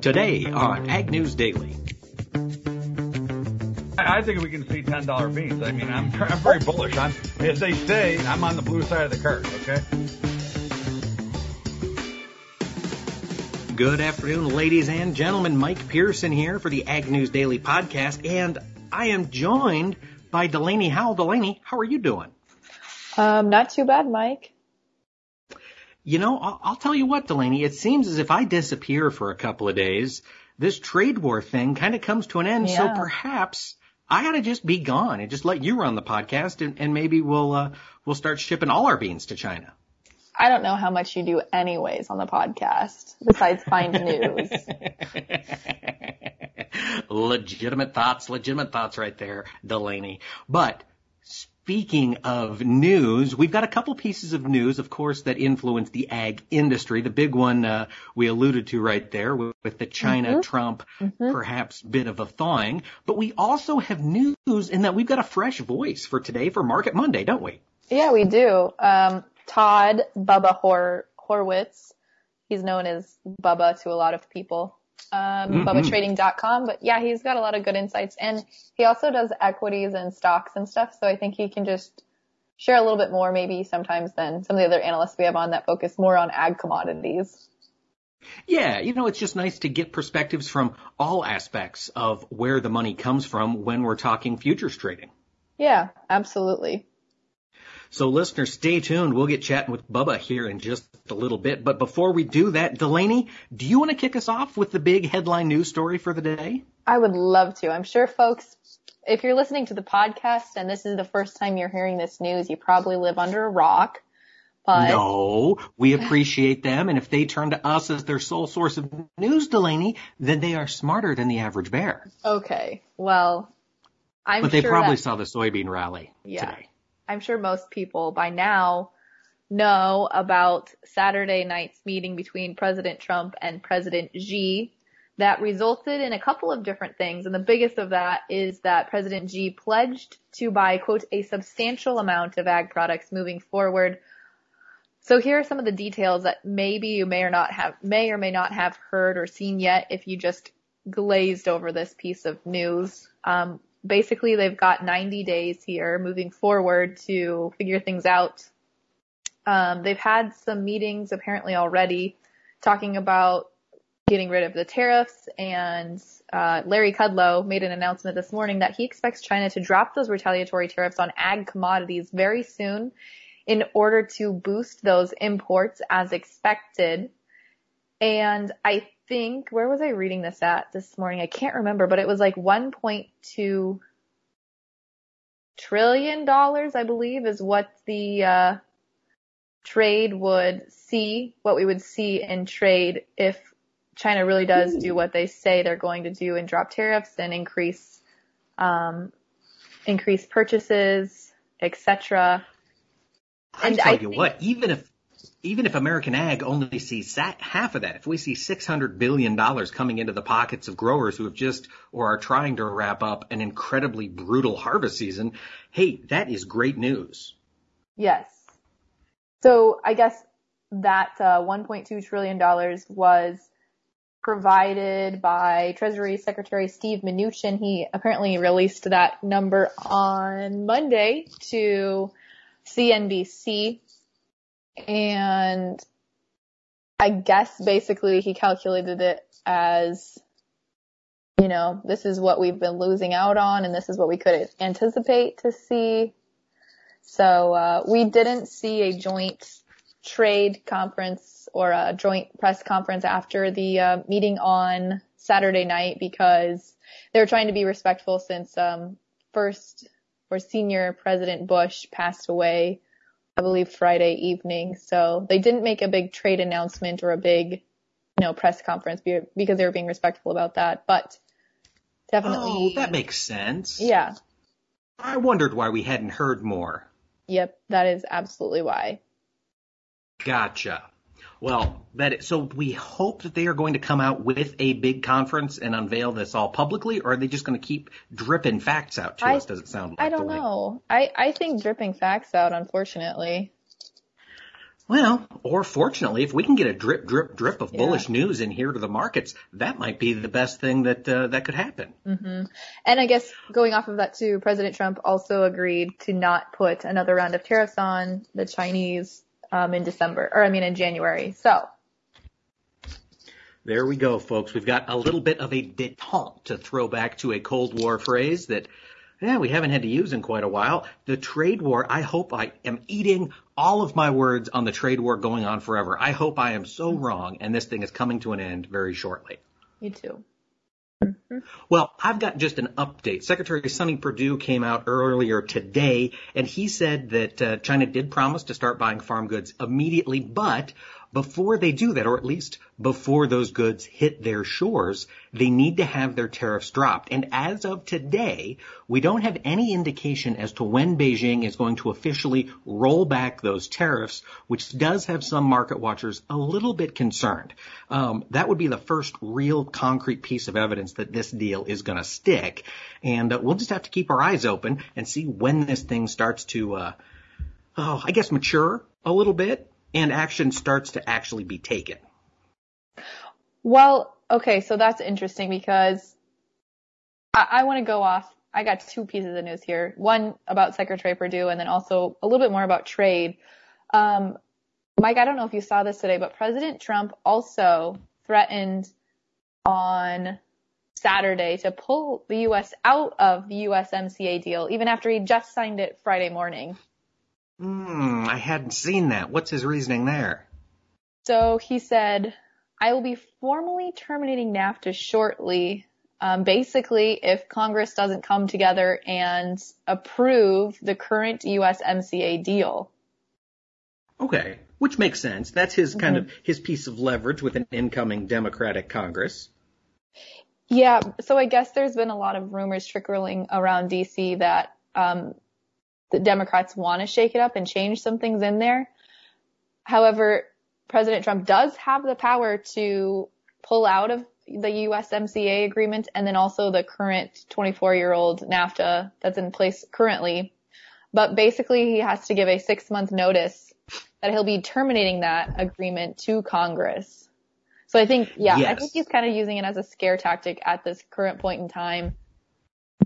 Today on Ag News Daily. I think we can see ten dollar beans. I mean, I'm I'm very bullish. I'm as they say, I'm on the blue side of the card. Okay. Good afternoon, ladies and gentlemen. Mike Pearson here for the Ag News Daily podcast, and I am joined by Delaney Howell. Delaney, how are you doing? Um, not too bad, Mike. You know, I'll, I'll tell you what, Delaney. It seems as if I disappear for a couple of days, this trade war thing kind of comes to an end. Yeah. So perhaps I ought to just be gone and just let you run the podcast, and, and maybe we'll uh, we'll start shipping all our beans to China. I don't know how much you do anyways on the podcast besides find news. legitimate thoughts, legitimate thoughts right there, Delaney. But speaking of news, we've got a couple pieces of news, of course, that influence the ag industry. The big one uh, we alluded to right there with, with the China Trump perhaps bit of a thawing. But we also have news in that we've got a fresh voice for today for Market Monday, don't we? Yeah, we do. Um, Todd Bubba Hor- Horwitz. He's known as Bubba to a lot of people. Um, BubbaTrading.com. But yeah, he's got a lot of good insights and he also does equities and stocks and stuff. So I think he can just share a little bit more maybe sometimes than some of the other analysts we have on that focus more on ag commodities. Yeah, you know, it's just nice to get perspectives from all aspects of where the money comes from when we're talking futures trading. Yeah, absolutely. So listeners, stay tuned. We'll get chatting with Bubba here in just a little bit. But before we do that, Delaney, do you want to kick us off with the big headline news story for the day? I would love to. I'm sure folks, if you're listening to the podcast and this is the first time you're hearing this news, you probably live under a rock. But No, we appreciate them. And if they turn to us as their sole source of news, Delaney, then they are smarter than the average bear. okay, well, I'm but they sure probably that, saw the soybean rally Yeah. today. I'm sure most people by now know about Saturday night's meeting between President Trump and President Xi that resulted in a couple of different things. And the biggest of that is that President Xi pledged to buy, quote, a substantial amount of ag products moving forward. So here are some of the details that maybe you may or not have, may or may not have heard or seen yet if you just glazed over this piece of news. Um, basically they've got 90 days here moving forward to figure things out. Um, they've had some meetings apparently already talking about getting rid of the tariffs and uh, Larry Kudlow made an announcement this morning that he expects China to drop those retaliatory tariffs on ag commodities very soon in order to boost those imports as expected. And I think, where was I reading this at this morning? I can't remember, but it was like 1.2 trillion dollars, I believe, is what the uh, trade would see, what we would see in trade if China really does do what they say they're going to do and drop tariffs and increase um, increase purchases, etc. I tell you think- what, even if even if American ag only sees half of that, if we see six hundred billion dollars coming into the pockets of growers who have just or are trying to wrap up an incredibly brutal harvest season, hey, that is great news. Yes. So I guess that uh, 1.2 trillion dollars was provided by Treasury Secretary Steve Mnuchin. He apparently released that number on Monday to CNBC, and I guess basically he calculated it as you know, this is what we've been losing out on and this is what we could anticipate to see. So, uh, we didn't see a joint trade conference or a joint press conference after the uh, meeting on Saturday night because they were trying to be respectful since, um, first or senior President Bush passed away, I believe Friday evening. So they didn't make a big trade announcement or a big, you know, press conference be- because they were being respectful about that, but definitely. Oh, that makes sense. Yeah. I wondered why we hadn't heard more. Yep. That is absolutely why. Gotcha. Well, that so we hope that they are going to come out with a big conference and unveil this all publicly, or are they just going to keep dripping facts out to I- us? Does it sound like? I don't know. I, I think dripping facts out, unfortunately. Well, or fortunately, if we can get a drip, drip, drip of bullish news in here to the markets, that might be the best thing that uh, that could happen. Mm-hmm. And I guess going off of that too, President Trump also agreed to not put another round of tariffs on the Chinese um, in December, or I mean in January. So. There we go, folks. We've got a little bit of a detente to throw back to a Cold War phrase that yeah, we haven't had to use in quite a while. The trade war, I hope I am eating all of my words on the trade war going on forever. I hope I am so wrong and this thing is coming to an end very shortly. Me too. Mm-hmm. Well, I've got just an update. Secretary Sonny Perdue came out earlier today and he said that uh, China did promise to start buying farm goods immediately, but before they do that, or at least before those goods hit their shores, they need to have their tariffs dropped. And as of today, we don't have any indication as to when Beijing is going to officially roll back those tariffs, which does have some market watchers a little bit concerned. Um, that would be the first real concrete piece of evidence that this deal is going to stick. And uh, we'll just have to keep our eyes open and see when this thing starts to, uh, oh, I guess mature a little bit and action starts to actually be taken. Well, okay, so that's interesting because I, I want to go off. I got two pieces of news here. One about Secretary Perdue and then also a little bit more about trade. Um, Mike, I don't know if you saw this today, but President Trump also threatened on Saturday to pull the U.S. out of the USMCA deal, even after he just signed it Friday morning. Hmm, I hadn't seen that. What's his reasoning there? So he said, I will be formally terminating NAFTA shortly. Um, basically, if Congress doesn't come together and approve the current USMCA deal. Okay, which makes sense. That's his kind mm-hmm. of his piece of leverage with an incoming Democratic Congress. Yeah, so I guess there's been a lot of rumors trickling around DC that um, the Democrats want to shake it up and change some things in there. However, President Trump does have the power to pull out of the USMCA agreement and then also the current 24 year old NAFTA that's in place currently. But basically he has to give a six month notice that he'll be terminating that agreement to Congress. So I think, yeah, yes. I think he's kind of using it as a scare tactic at this current point in time.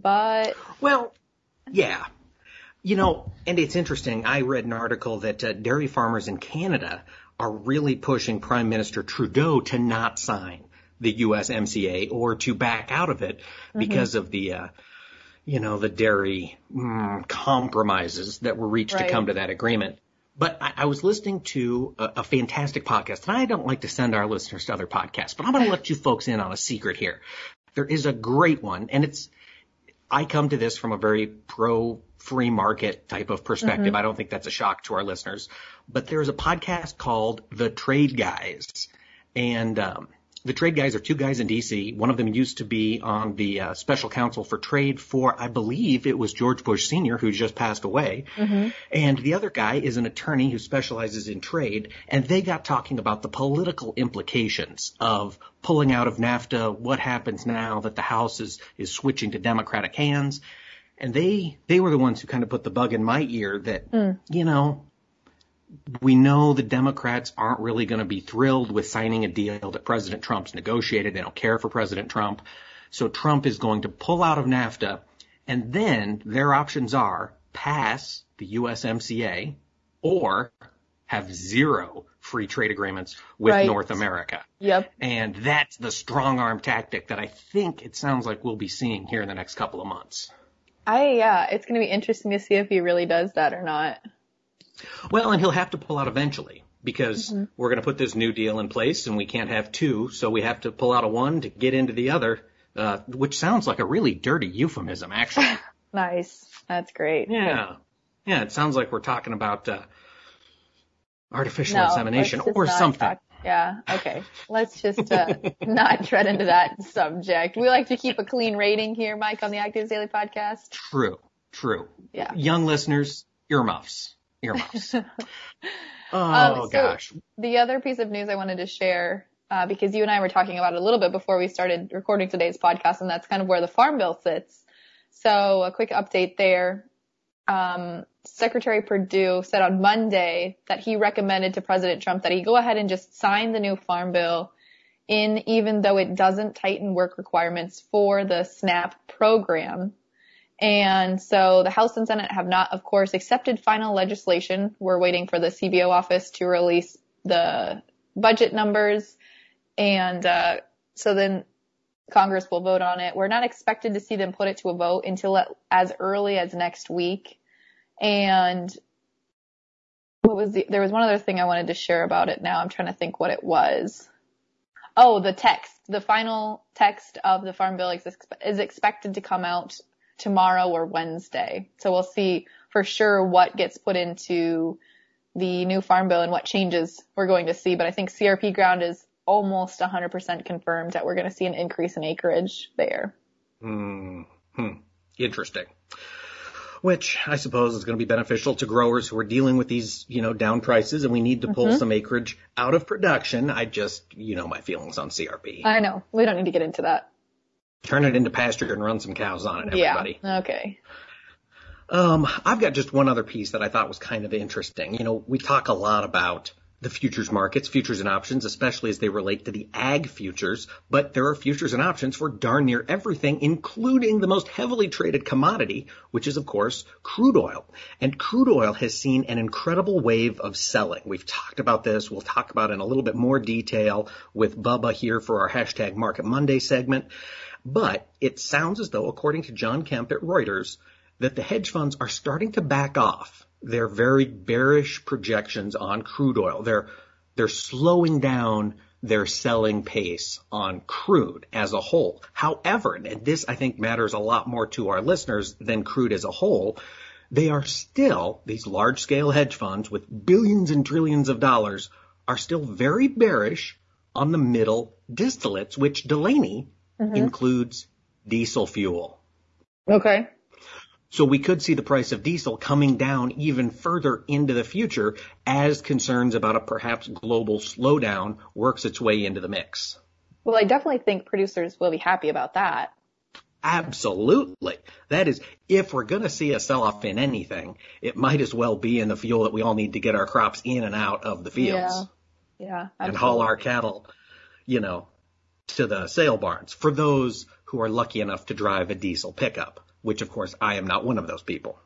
But. Well, yeah. You know, and it's interesting. I read an article that uh, dairy farmers in Canada are really pushing Prime Minister Trudeau to not sign the USMCA or to back out of it mm-hmm. because of the, uh, you know, the dairy mm, compromises that were reached right. to come to that agreement. But I, I was listening to a, a, fantastic podcast, and I don't like to send our listeners to other podcasts, but I'm going to let you folks in on a secret here. There is a great one, and it's I come to this from a very pro free market type of perspective. Mm-hmm. I don't think that's a shock to our listeners. But there's a podcast called The Trade Guys. And um, the trade guys are two guys in DC. One of them used to be on the uh, special counsel for trade for, I believe it was George Bush Sr., who just passed away. Mm-hmm. And the other guy is an attorney who specializes in trade. And they got talking about the political implications of pulling out of NAFTA, what happens now that the House is, is switching to Democratic hands. And they, they were the ones who kind of put the bug in my ear that, mm. you know, we know the Democrats aren't really going to be thrilled with signing a deal that President Trump's negotiated. They don't care for President Trump. So Trump is going to pull out of NAFTA and then their options are pass the USMCA or have zero free trade agreements with right. North America. Yep. And that's the strong arm tactic that I think it sounds like we'll be seeing here in the next couple of months. I, yeah, it's going to be interesting to see if he really does that or not. Well, and he'll have to pull out eventually because mm-hmm. we're going to put this new deal in place and we can't have two, so we have to pull out a one to get into the other, uh, which sounds like a really dirty euphemism, actually. nice. That's great. Yeah. Yeah, it sounds like we're talking about, uh, artificial no, insemination or something. Talk. Yeah. Okay. Let's just uh, not tread into that subject. We like to keep a clean rating here, Mike, on the Active Daily podcast. True. True. Yeah. Young listeners, earmuffs earmuffs. oh um, so gosh. The other piece of news I wanted to share, uh, because you and I were talking about it a little bit before we started recording today's podcast, and that's kind of where the farm bill sits. So a quick update there. Um, Secretary Perdue said on Monday that he recommended to President Trump that he go ahead and just sign the new farm bill in even though it doesn't tighten work requirements for the SNAP program. And so the House and Senate have not, of course, accepted final legislation. We're waiting for the CBO office to release the budget numbers. And uh, so then Congress will vote on it. We're not expected to see them put it to a vote until as early as next week. And what was the, there was one other thing I wanted to share about it now. I'm trying to think what it was. Oh, the text. The final text of the Farm Bill is, is expected to come out tomorrow or Wednesday. So we'll see for sure what gets put into the new Farm Bill and what changes we're going to see. But I think CRP ground is almost 100% confirmed that we're going to see an increase in acreage there. Hmm. Interesting. Which I suppose is going to be beneficial to growers who are dealing with these, you know, down prices and we need to pull mm-hmm. some acreage out of production. I just, you know, my feelings on CRP. I know. We don't need to get into that. Turn it into pasture and run some cows on it, everybody. Yeah. Okay. Um, I've got just one other piece that I thought was kind of interesting. You know, we talk a lot about the futures markets, futures and options, especially as they relate to the ag futures, but there are futures and options for darn near everything, including the most heavily traded commodity, which is of course crude oil. And crude oil has seen an incredible wave of selling. We've talked about this. We'll talk about it in a little bit more detail with Bubba here for our hashtag Market Monday segment. But it sounds as though, according to John Kemp at Reuters, that the hedge funds are starting to back off their very bearish projections on crude oil. They're, they're slowing down their selling pace on crude as a whole. However, and this I think matters a lot more to our listeners than crude as a whole, they are still, these large scale hedge funds with billions and trillions of dollars are still very bearish on the middle distillates, which Delaney mm-hmm. includes diesel fuel. Okay. So we could see the price of diesel coming down even further into the future as concerns about a perhaps global slowdown works its way into the mix. Well, I definitely think producers will be happy about that. Absolutely. That is, if we're going to see a sell off in anything, it might as well be in the fuel that we all need to get our crops in and out of the fields. Yeah. Yeah. Absolutely. And haul our cattle, you know, to the sale barns for those who are lucky enough to drive a diesel pickup which of course I am not one of those people.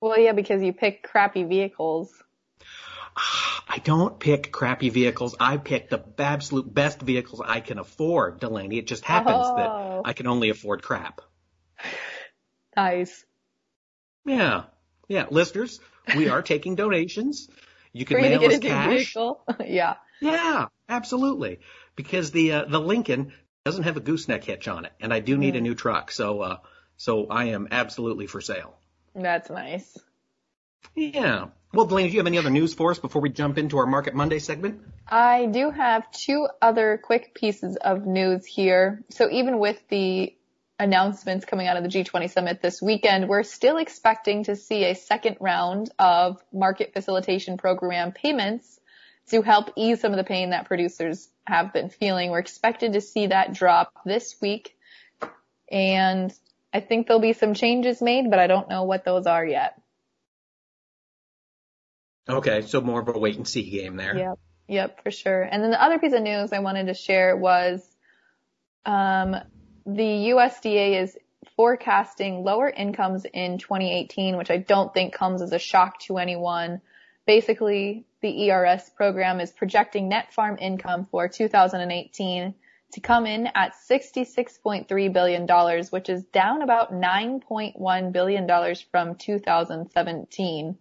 Well, yeah, because you pick crappy vehicles. I don't pick crappy vehicles. I pick the absolute best vehicles I can afford, Delaney. It just happens oh. that I can only afford crap. Nice. Yeah. Yeah. Listeners, we are taking donations. You can mail us cash. yeah. Yeah, absolutely. Because the uh, the Lincoln doesn't have a gooseneck hitch on it, and I do need mm. a new truck. So uh, so I am absolutely for sale. That's nice. Yeah. Well, Delaney, do you have any other news for us before we jump into our Market Monday segment? I do have two other quick pieces of news here. So even with the announcements coming out of the G20 summit this weekend, we're still expecting to see a second round of market facilitation program payments to help ease some of the pain that producers have been feeling. We're expected to see that drop this week. And I think there'll be some changes made, but I don't know what those are yet. Okay, so more of a wait and see game there. Yep, yep, for sure. And then the other piece of news I wanted to share was um, the USDA is forecasting lower incomes in 2018, which I don't think comes as a shock to anyone. Basically, the ERS program is projecting net farm income for 2018 to come in at $66.3 billion, which is down about $9.1 billion from 2017.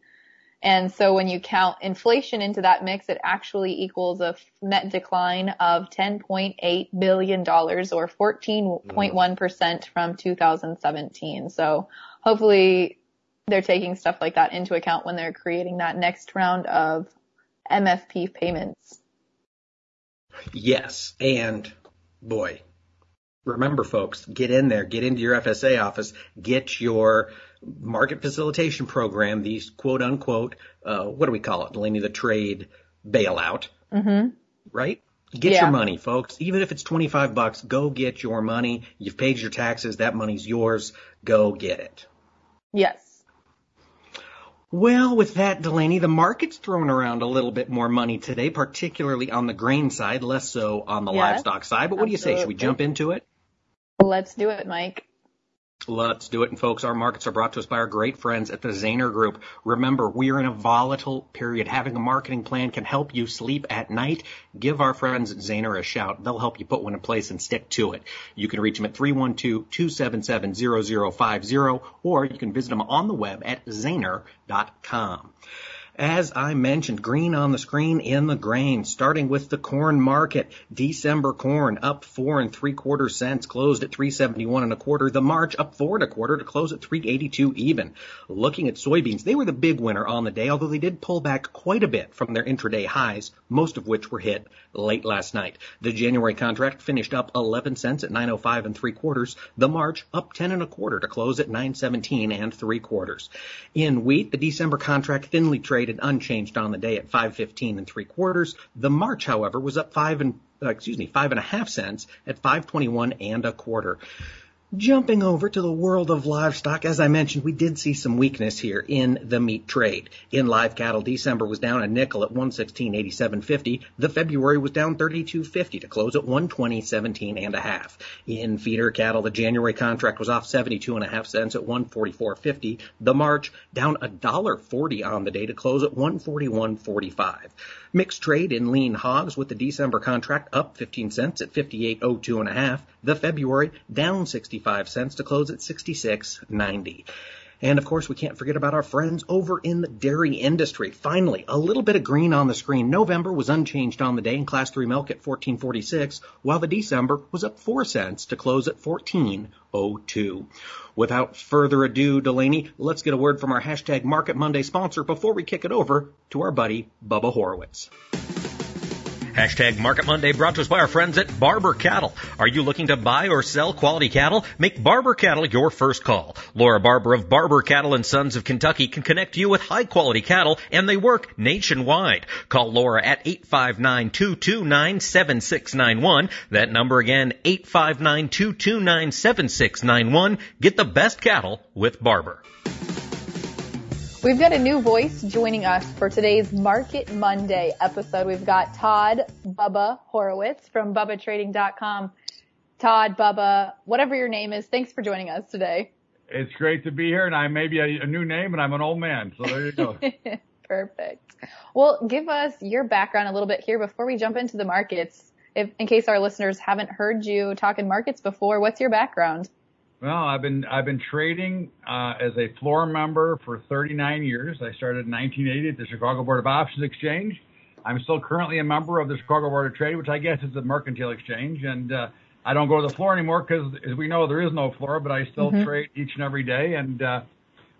And so when you count inflation into that mix, it actually equals a net decline of $10.8 billion or 14.1% from 2017. So hopefully they're taking stuff like that into account when they're creating that next round of MFP payments. Yes. And boy, remember folks, get in there, get into your FSA office, get your market facilitation program, these quote unquote, uh, what do we call it? Delaney the trade bailout. Mm-hmm. Right? Get yeah. your money, folks. Even if it's 25 bucks, go get your money. You've paid your taxes. That money's yours. Go get it. Yes. Well, with that, Delaney, the market's throwing around a little bit more money today, particularly on the grain side, less so on the livestock side. But what do you say? Should we jump into it? Let's do it, Mike. Let's do it. And folks, our markets are brought to us by our great friends at the Zaner Group. Remember, we are in a volatile period. Having a marketing plan can help you sleep at night. Give our friends at Zaner a shout. They'll help you put one in place and stick to it. You can reach them at 312-277-0050 or you can visit them on the web at zaner.com. As I mentioned, green on the screen in the grain, starting with the corn market. December corn up four and three quarter cents, closed at 371 and a quarter. The March up four and a quarter to close at 382 even. Looking at soybeans, they were the big winner on the day, although they did pull back quite a bit from their intraday highs, most of which were hit late last night. The January contract finished up 11 cents at 905 and three quarters. The March up 10 and a quarter to close at 917 and three quarters. In wheat, the December contract thinly traded unchanged on the day at 515 and three quarters. The March, however, was up five and uh, excuse me, five and a half cents at 521 and a quarter. Jumping over to the world of livestock, as I mentioned, we did see some weakness here in the meat trade. In live cattle, December was down a nickel at 116.8750. The February was down 32.50 to close at 120.17 and a half. In feeder cattle, the January contract was off 72 and a half cents at 144.50. The March down a dollar 40 on the day to close at 141.45. Mixed trade in lean hogs with the December contract up 15 cents at 58.02 and a half. The February down 65 cents to close at 66.90. And of course, we can't forget about our friends over in the dairy industry. Finally, a little bit of green on the screen. November was unchanged on the day in class 3 milk at 14.46, while the December was up 4 cents to close at 14.02. Without further ado, Delaney, let's get a word from our hashtag Market Monday sponsor before we kick it over to our buddy Bubba Horowitz. Hashtag Market Monday brought to us by our friends at Barber Cattle. Are you looking to buy or sell quality cattle? Make Barber Cattle your first call. Laura Barber of Barber Cattle and Sons of Kentucky can connect you with high quality cattle and they work nationwide. Call Laura at 859-229-7691. That number again, 859-229-7691. Get the best cattle with Barber. We've got a new voice joining us for today's Market Monday episode. We've got Todd Bubba Horowitz from BubbaTrading.com. Todd, Bubba, whatever your name is, thanks for joining us today. It's great to be here, and I may be a, a new name, and I'm an old man. So there you go. Perfect. Well, give us your background a little bit here before we jump into the markets. If, in case our listeners haven't heard you talking markets before, what's your background? Well, I've been I've been trading uh, as a floor member for 39 years. I started in 1980 at the Chicago Board of Options Exchange. I'm still currently a member of the Chicago Board of Trade, which I guess is a mercantile exchange. And uh, I don't go to the floor anymore because, as we know, there is no floor. But I still Mhm. trade each and every day, and uh,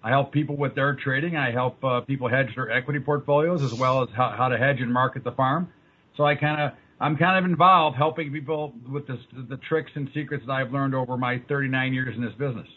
I help people with their trading. I help uh, people hedge their equity portfolios as well as how, how to hedge and market the farm. So I kind of I'm kind of involved helping people with this, the tricks and secrets that I've learned over my 39 years in this business.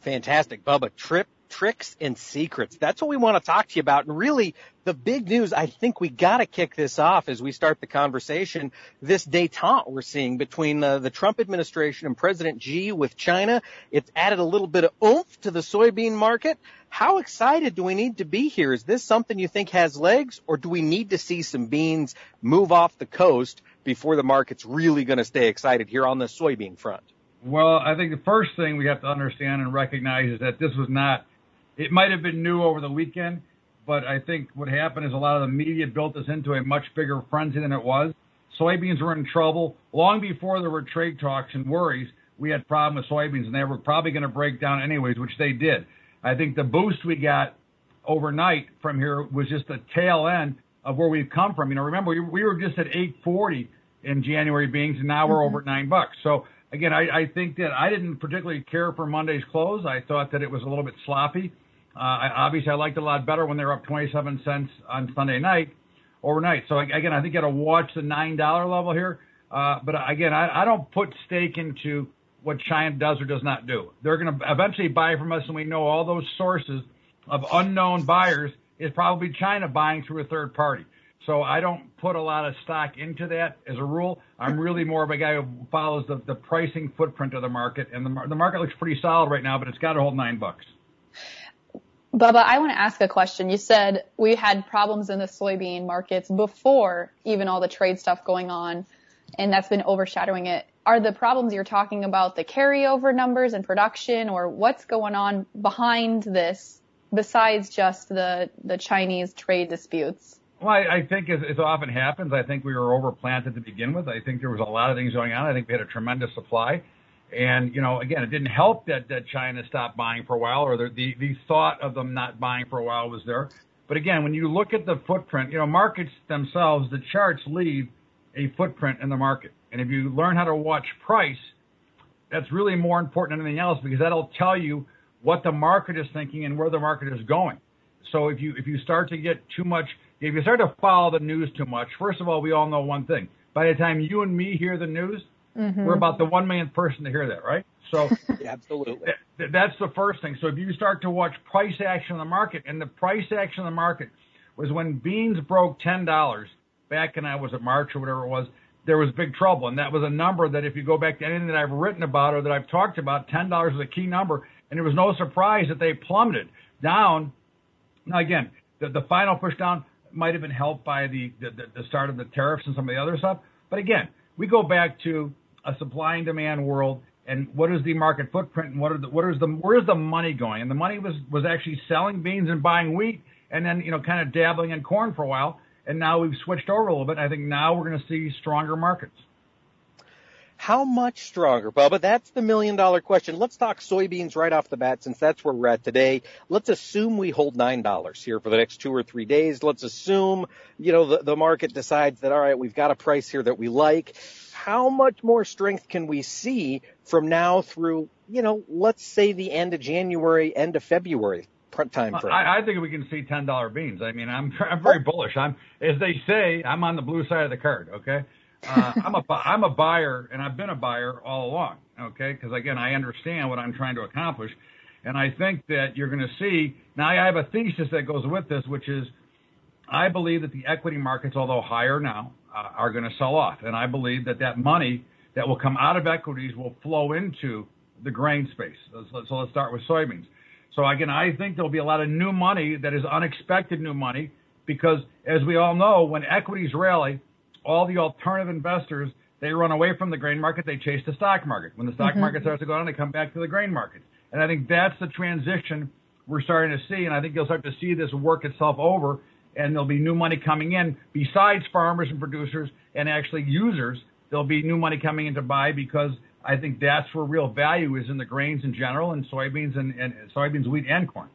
Fantastic, Bubba. Trip, tricks, and secrets. That's what we want to talk to you about. And really, the big news, I think we got to kick this off as we start the conversation. This detente we're seeing between uh, the Trump administration and President Xi with China, it's added a little bit of oomph to the soybean market. How excited do we need to be here? Is this something you think has legs, or do we need to see some beans move off the coast before the market's really going to stay excited here on the soybean front? Well, I think the first thing we have to understand and recognize is that this was not, it might have been new over the weekend, but I think what happened is a lot of the media built this into a much bigger frenzy than it was. Soybeans were in trouble long before there were trade talks and worries. We had problem with soybeans and they were probably going to break down anyways, which they did. I think the boost we got overnight from here was just the tail end of where we've come from. You know, remember we, we were just at 840 in January beings and now we're mm-hmm. over nine bucks. So again, I, I think that I didn't particularly care for Monday's close. I thought that it was a little bit sloppy. Uh, I, obviously, I liked it a lot better when they were up 27 cents on Sunday night, overnight. So again, I think you got to watch the nine dollar level here. Uh, but again, I, I don't put stake into what China does or does not do. They're going to eventually buy from us, and we know all those sources of unknown buyers is probably China buying through a third party. So I don't put a lot of stock into that as a rule. I'm really more of a guy who follows the, the pricing footprint of the market, and the, the market looks pretty solid right now, but it's got to hold nine bucks. Bubba, I want to ask a question. You said we had problems in the soybean markets before even all the trade stuff going on, and that's been overshadowing it. Are the problems you're talking about the carryover numbers and production, or what's going on behind this besides just the the Chinese trade disputes? Well, I, I think as, as often happens, I think we were overplanted to begin with. I think there was a lot of things going on. I think we had a tremendous supply. And, you know, again, it didn't help that, that China stopped buying for a while or the, the, the thought of them not buying for a while was there. But again, when you look at the footprint, you know, markets themselves, the charts leave a footprint in the market. And if you learn how to watch price, that's really more important than anything else because that'll tell you what the market is thinking and where the market is going. So if you if you start to get too much, if you start to follow the news too much, first of all, we all know one thing. By the time you and me hear the news, mm-hmm. we're about the one man person to hear that, right? So yeah, absolutely, th- that's the first thing. So if you start to watch price action in the market, and the price action in the market was when beans broke ten dollars back in I was at March or whatever it was, there was big trouble, and that was a number that if you go back to anything that I've written about or that I've talked about, ten dollars was a key number, and it was no surprise that they plummeted down. Now again, the, the final push down might have been helped by the, the the start of the tariffs and some of the other stuff, but again, we go back to a supply and demand world and what is the market footprint and what are the what is the where is the money going? And the money was was actually selling beans and buying wheat and then you know kind of dabbling in corn for a while. And now we've switched over a little bit. I think now we're going to see stronger markets. How much stronger, Bubba? That's the million dollar question. Let's talk soybeans right off the bat since that's where we're at today. Let's assume we hold $9 here for the next two or three days. Let's assume, you know, the, the market decides that, all right, we've got a price here that we like. How much more strength can we see from now through, you know, let's say the end of January, end of February? time frame. I, I think we can see ten dollar beans. I mean, I'm I'm very bullish. I'm as they say, I'm on the blue side of the card. Okay, uh, I'm a I'm a buyer, and I've been a buyer all along. Okay, because again, I understand what I'm trying to accomplish, and I think that you're going to see. Now, I have a thesis that goes with this, which is, I believe that the equity markets, although higher now, uh, are going to sell off, and I believe that that money that will come out of equities will flow into the grain space. So, so let's start with soybeans. So again, I think there'll be a lot of new money that is unexpected new money because, as we all know, when equities rally, all the alternative investors, they run away from the grain market, they chase the stock market. When the stock mm-hmm. market starts to go down, they come back to the grain market. And I think that's the transition we're starting to see. And I think you'll start to see this work itself over and there'll be new money coming in besides farmers and producers and actually users. There'll be new money coming in to buy because I think that's where real value is in the grains in general and soybeans and, and soybeans, wheat, and corn.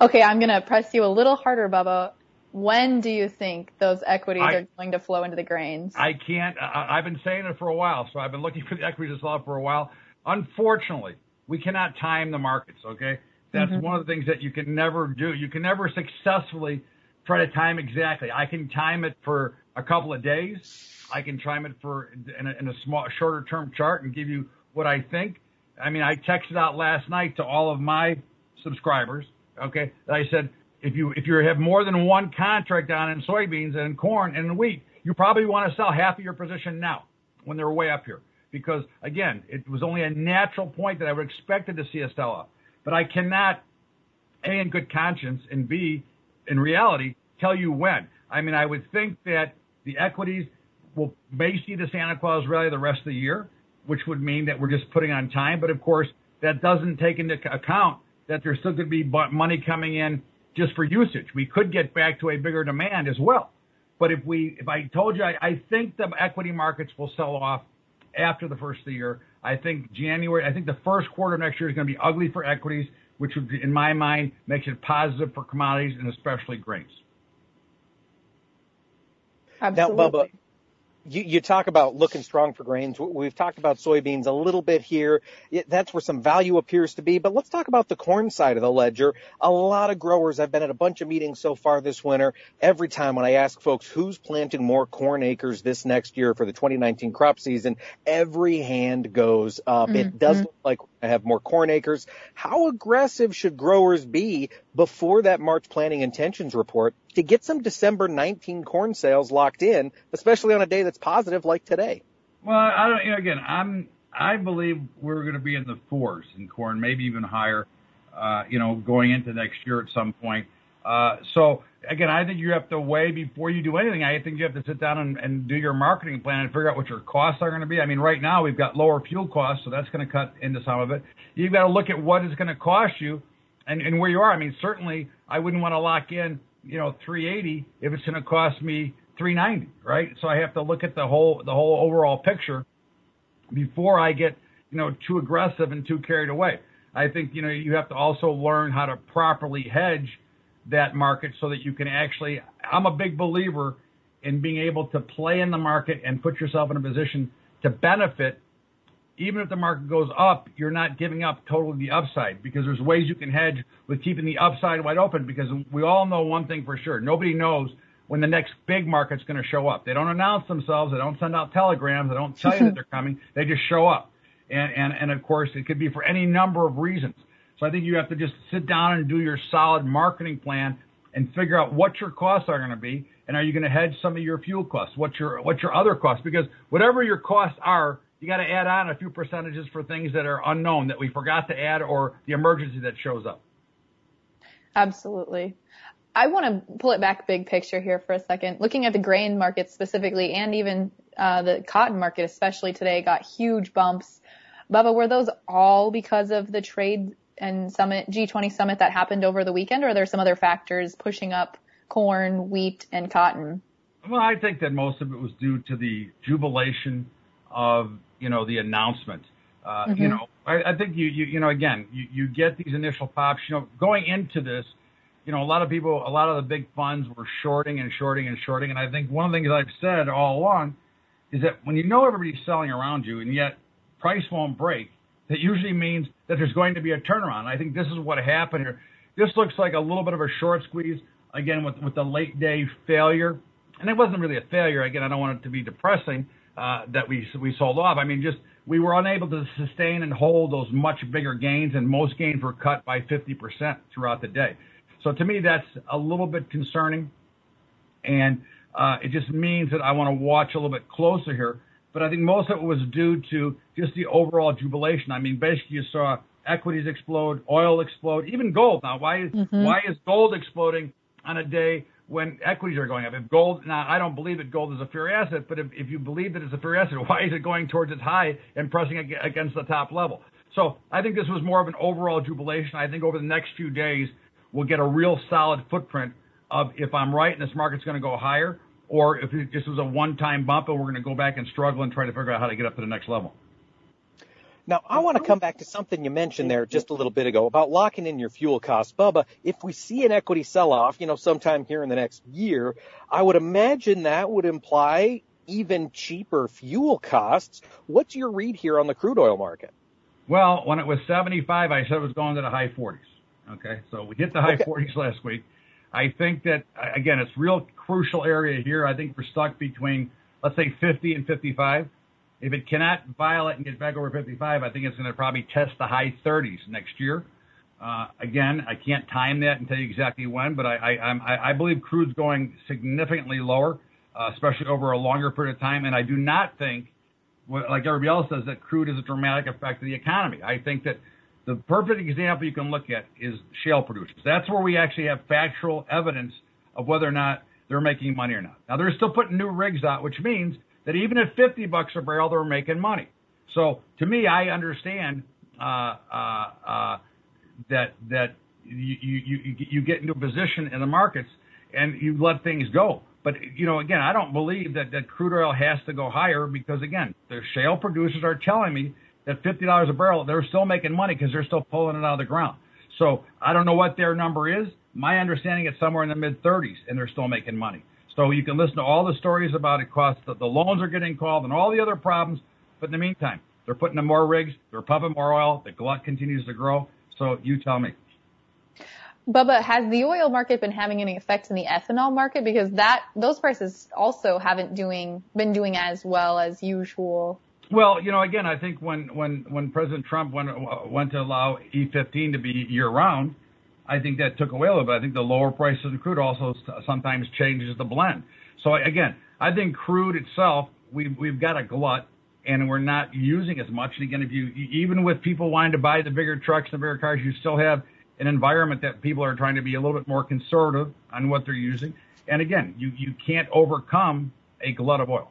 Okay, I'm going to press you a little harder, Bubba. When do you think those equities I, are going to flow into the grains? I can't. I, I've been saying it for a while, so I've been looking for the equities to flow for a while. Unfortunately, we cannot time the markets. Okay, that's mm-hmm. one of the things that you can never do. You can never successfully try to time exactly. I can time it for a couple of days. I can time it for in a, in a small, shorter term chart and give you what I think. I mean, I texted out last night to all of my subscribers. Okay, that I said if you if you have more than one contract on in soybeans and corn and wheat, you probably want to sell half of your position now when they're way up here. Because again, it was only a natural point that I would expected to see a sell off. But I cannot, A, in good conscience, and B, in reality, tell you when. I mean, I would think that the equities will may see the Santa Claus rally the rest of the year, which would mean that we're just putting on time. But of course, that doesn't take into account that there's still going to be money coming in just for usage. We could get back to a bigger demand as well. But if we, if I told you, I, I think the equity markets will sell off after the first of the year. I think January, I think the first quarter of next year is going to be ugly for equities, which would, in my mind, makes it positive for commodities and especially grains. Absolutely. Now, Bubba, you, you talk about looking strong for grains. We've talked about soybeans a little bit here. That's where some value appears to be. But let's talk about the corn side of the ledger. A lot of growers, I've been at a bunch of meetings so far this winter. Every time when I ask folks who's planting more corn acres this next year for the 2019 crop season, every hand goes up. Mm-hmm. It does look like I have more corn acres. How aggressive should growers be before that March planting intentions report to get some December 19 corn sales locked in, especially on a day that's positive like today? Well, I don't, you know, again, I'm, I believe we're going to be in the fours in corn, maybe even higher. Uh, you know, going into next year at some point. Uh, so again, I think you have to weigh before you do anything. I think you have to sit down and, and do your marketing plan and figure out what your costs are going to be. I mean, right now we've got lower fuel costs, so that's going to cut into some of it. You've got to look at what it's going to cost you and, where you are. I mean, certainly I wouldn't want to lock in, you know, 380 if it's going to cost me 390, right? So I have to look at the whole the whole overall picture before I get, you know, too aggressive and too carried away. I think, you know, you have to also learn how to properly hedge that market so that you can actually I'm a big believer in being able to play in the market and put yourself in a position to benefit even if the market goes up, you're not giving up totally the upside because there's ways you can hedge with keeping the upside wide open because we all know one thing for sure. Nobody knows when the next big market's going to show up. They don't announce themselves. They don't send out telegrams. They don't tell you that they're coming. They just show up. And, and, and of course, it could be for any number of reasons. So I think you have to just sit down and do your solid marketing plan and figure out what your costs are going to be. And are you going to hedge some of your fuel costs? What's your, what's your other costs? Because whatever your costs are, you got to add on a few percentages for things that are unknown that we forgot to add or the emergency that shows up. Absolutely. I want to pull it back big picture here for a second. Looking at the grain market specifically and even uh, the cotton market, especially today, got huge bumps. Bubba, were those all because of the trade and summit, G20 summit that happened over the weekend, or are there some other factors pushing up corn, wheat, and cotton? Well, I think that most of it was due to the jubilation of you know the announcement. Uh, mm-hmm. You know, I, I think you, you you know again you, you get these initial pops. You know, going into this, you know, a lot of people, a lot of the big funds were shorting and shorting and shorting. And I think one of the things I've said all along is that when you know everybody's selling around you and yet price won't break, that usually means that there's going to be a turnaround. I think this is what happened here. This looks like a little bit of a short squeeze again with with the late day failure, and it wasn't really a failure. Again, I don't want it to be depressing, that we we sold off. I mean, just we were unable to sustain and hold those much bigger gains, and most gains were cut by 50% throughout the day. So to me, that's a little bit concerning, and uh, it just means that I want to watch a little bit closer here. But I think most of it was due to just the overall jubilation. I mean, basically, you saw equities explode, oil explode, even gold. Now, why is mm-hmm. why is gold exploding on a day when equities are going up. If gold, now I don't believe that gold is a fair asset, but if, if you believe that it's a fair asset, why is it going towards its high and pressing against the top level? So I think this was more of an overall jubilation. I think over the next few days, we'll get a real solid footprint of if I'm right and this market's going to go higher, or if this was a one-time bump and we're going to go back and struggle and try to figure out how to get up to the next level. Now, I want to come back to something you mentioned there just a little bit ago about locking in your fuel costs. Bubba, if we see an equity sell-off, you know, sometime here in the next year, I would imagine that would imply even cheaper fuel costs. What's your read here on the crude oil market? Well, when it was 75, I said it was going to the high 40s. Okay, so we hit the high okay. 40s last week. I think that again, it's real crucial area here. I think we're stuck between, let's say, 50 and 55. If it cannot violate and get back over 55, I think it's going to probably test the high 30s next year. Uh, again, I can't time that and tell you exactly when, but I, I, I, believe crude's going significantly lower, uh, especially over a longer period of time. And I do not think, like everybody else says, that crude is a dramatic effect of the economy. I think that the perfect example you can look at is shale producers. That's where we actually have factual evidence of whether or not they're making money or not. Now they're still putting new rigs out, which means that even at 50 bucks a barrel, they're making money. So to me, I understand uh, uh, uh, that that you, you you get into a position in the markets and you let things go. But you know, again, I don't believe that that crude oil has to go higher because again, the shale producers are telling me that fifty dollars a barrel, they're still making money because they're still pulling it out of the ground. So I don't know what their number is. My understanding is somewhere in the mid 30s, and they're still making money. So you can listen to all the stories about it costs, the, the loans are getting called and all the other problems. But in the meantime, they're putting in more rigs, they're pumping more oil, the glut continues to grow. So you tell me. Bubba, has the oil market been having any effect in the ethanol market? Because that those prices also haven't doing been doing as well as usual. Well, you know, again, I think when when when President Trump went uh, went to allow E15 to be year round, I think that took away a little bit. I think the lower price of crude also sometimes changes the blend. So again, I think crude itself, we've we've got a glut, and we're not using as much. And again, if you even with people wanting to buy the bigger trucks, the bigger cars, you still have an environment that people are trying to be a little bit more conservative on what they're using. And again, you, you can't overcome a glut of oil.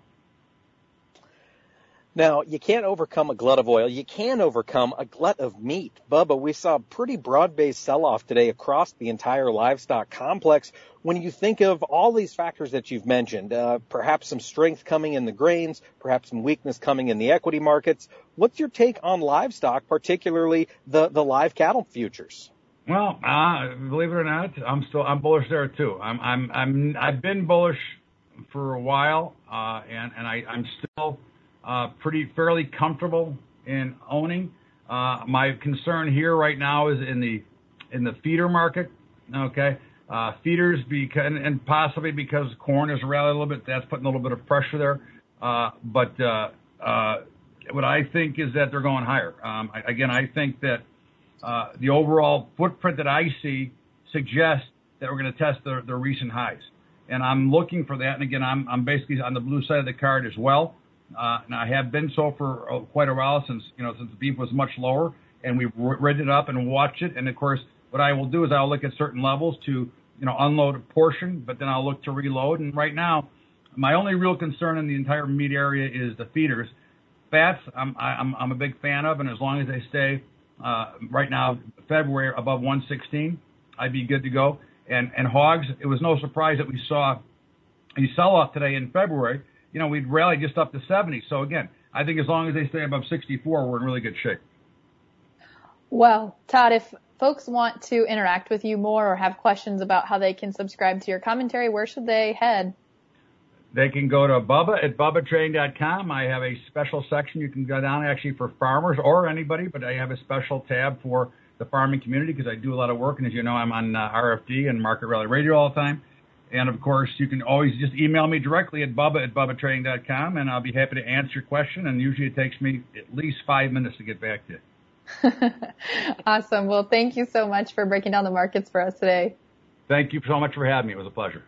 Now, you can't overcome a glut of oil. You can overcome a glut of meat. Bubba, we saw a pretty broad-based sell-off today across the entire livestock complex. When you think of all these factors that you've mentioned, uh, perhaps some strength coming in the grains, perhaps some weakness coming in the equity markets, what's your take on livestock, particularly the, the live cattle futures? Well, uh, believe it or not, I'm still I'm bullish there too. I'm I'm I'm I've been bullish for a while, uh, and and I I'm still uh, pretty fairly comfortable in owning. Uh, my concern here right now is in the in the feeder market. Okay, uh, feeders because and, and possibly because corn has rallied a little bit, that's putting a little bit of pressure there. Uh, but uh, uh, what I think is that they're going higher. Um, I, again, I think that uh, the overall footprint that I see suggests that we're going to test the, the recent highs, and I'm looking for that. And again, I'm I'm basically on the blue side of the card as well. Uh, and I have been so for uh, quite a while since you know since the beef was much lower, and we've read it up and watched it. And of course, what I will do is I'll look at certain levels to you know unload a portion, but then I'll look to reload. And right now, my only real concern in the entire meat area is the feeders. Fats, I'm I'm I'm a big fan of, and as long as they stay uh, right now February above 116, I'd be good to go. And and hogs, it was no surprise that we saw a sell off today in February you know, we'd rally just up to 70. So again, I think as long as they stay above 64, we're in really good shape. Well, Todd, if folks want to interact with you more or have questions about how they can subscribe to your commentary, where should they head? They can go to Bubba at BubbaTrading.com. I have a special section you can go down actually for farmers or anybody, but I have a special tab for the farming community because I do a lot of work. And as you know, I'm on uh, RFD and Market Rally Radio all the time. And of course, you can always just email me directly at bubba at bubbatrading.com, and I'll be happy to answer your question. And usually it takes me at least five minutes to get back to you. awesome. Well, thank you so much for breaking down the markets for us today. Thank you so much for having me. It was a pleasure.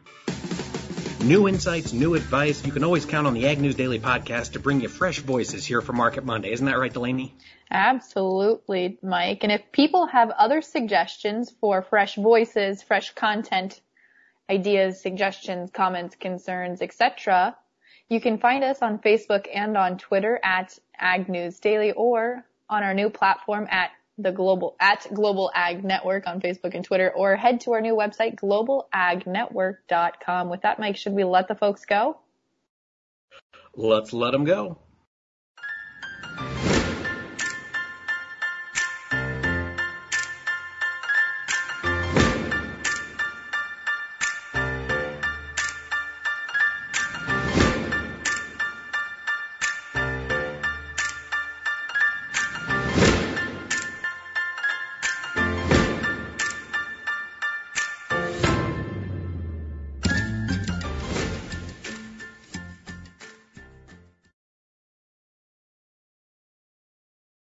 New insights, new advice. You can always count on the Ag News Daily podcast to bring you fresh voices here for Market Monday. Isn't that right, Delaney? Absolutely, Mike. And if people have other suggestions for fresh voices, fresh content, ideas, suggestions, comments, concerns, etc., you can find us on Facebook and on Twitter at Ag News Daily or on our new platform at the global at Global Ag Network on Facebook and Twitter or head to our new website globalagnetwork.com. With that, Mike, should we let the folks go? Let's let them go.